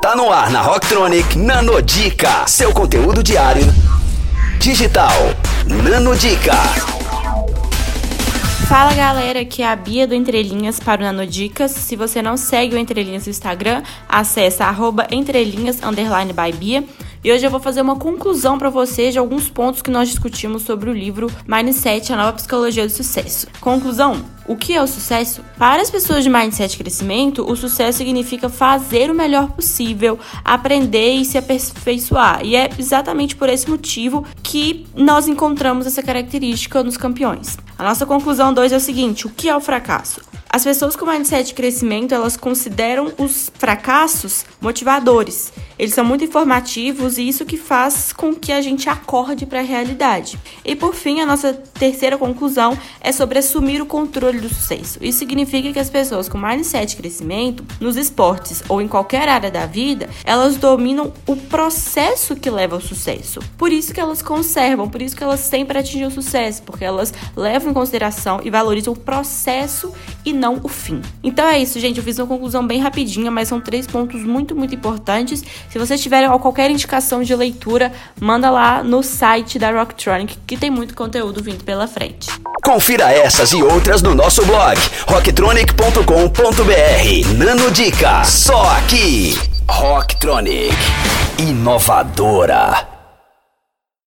Tá no ar na Rocktronic Nanodica, seu conteúdo diário digital. Nanodica. Fala galera, aqui é a Bia do Entrelinhas para o Nanodicas. Se você não segue o Entrelinhas no Instagram, acessa arroba entrelinhas by Bia. E hoje eu vou fazer uma conclusão para vocês de alguns pontos que nós discutimos sobre o livro Mindset, a nova psicologia do sucesso. Conclusão: o que é o sucesso? Para as pessoas de mindset crescimento, o sucesso significa fazer o melhor possível, aprender e se aperfeiçoar. E é exatamente por esse motivo que nós encontramos essa característica nos campeões. A nossa conclusão 2 é o seguinte: o que é o fracasso? As pessoas com mindset de crescimento, elas consideram os fracassos motivadores. Eles são muito informativos e isso que faz com que a gente acorde para a realidade. E por fim, a nossa terceira conclusão é sobre assumir o controle do sucesso. Isso significa que as pessoas com mindset de crescimento, nos esportes ou em qualquer área da vida, elas dominam o processo que leva ao sucesso. Por isso que elas conservam, por isso que elas sempre atingem o sucesso, porque elas levam em consideração e valorizam o processo e não o fim. Então é isso, gente. Eu fiz uma conclusão bem rapidinha, mas são três pontos muito, muito importantes. Se vocês tiverem qualquer indicação de leitura, manda lá no site da Rocktronic, que tem muito conteúdo vindo pela frente. Confira essas e outras no nosso blog rocktronic.com.br. Nano Dica, só aqui. Rocktronic, inovadora.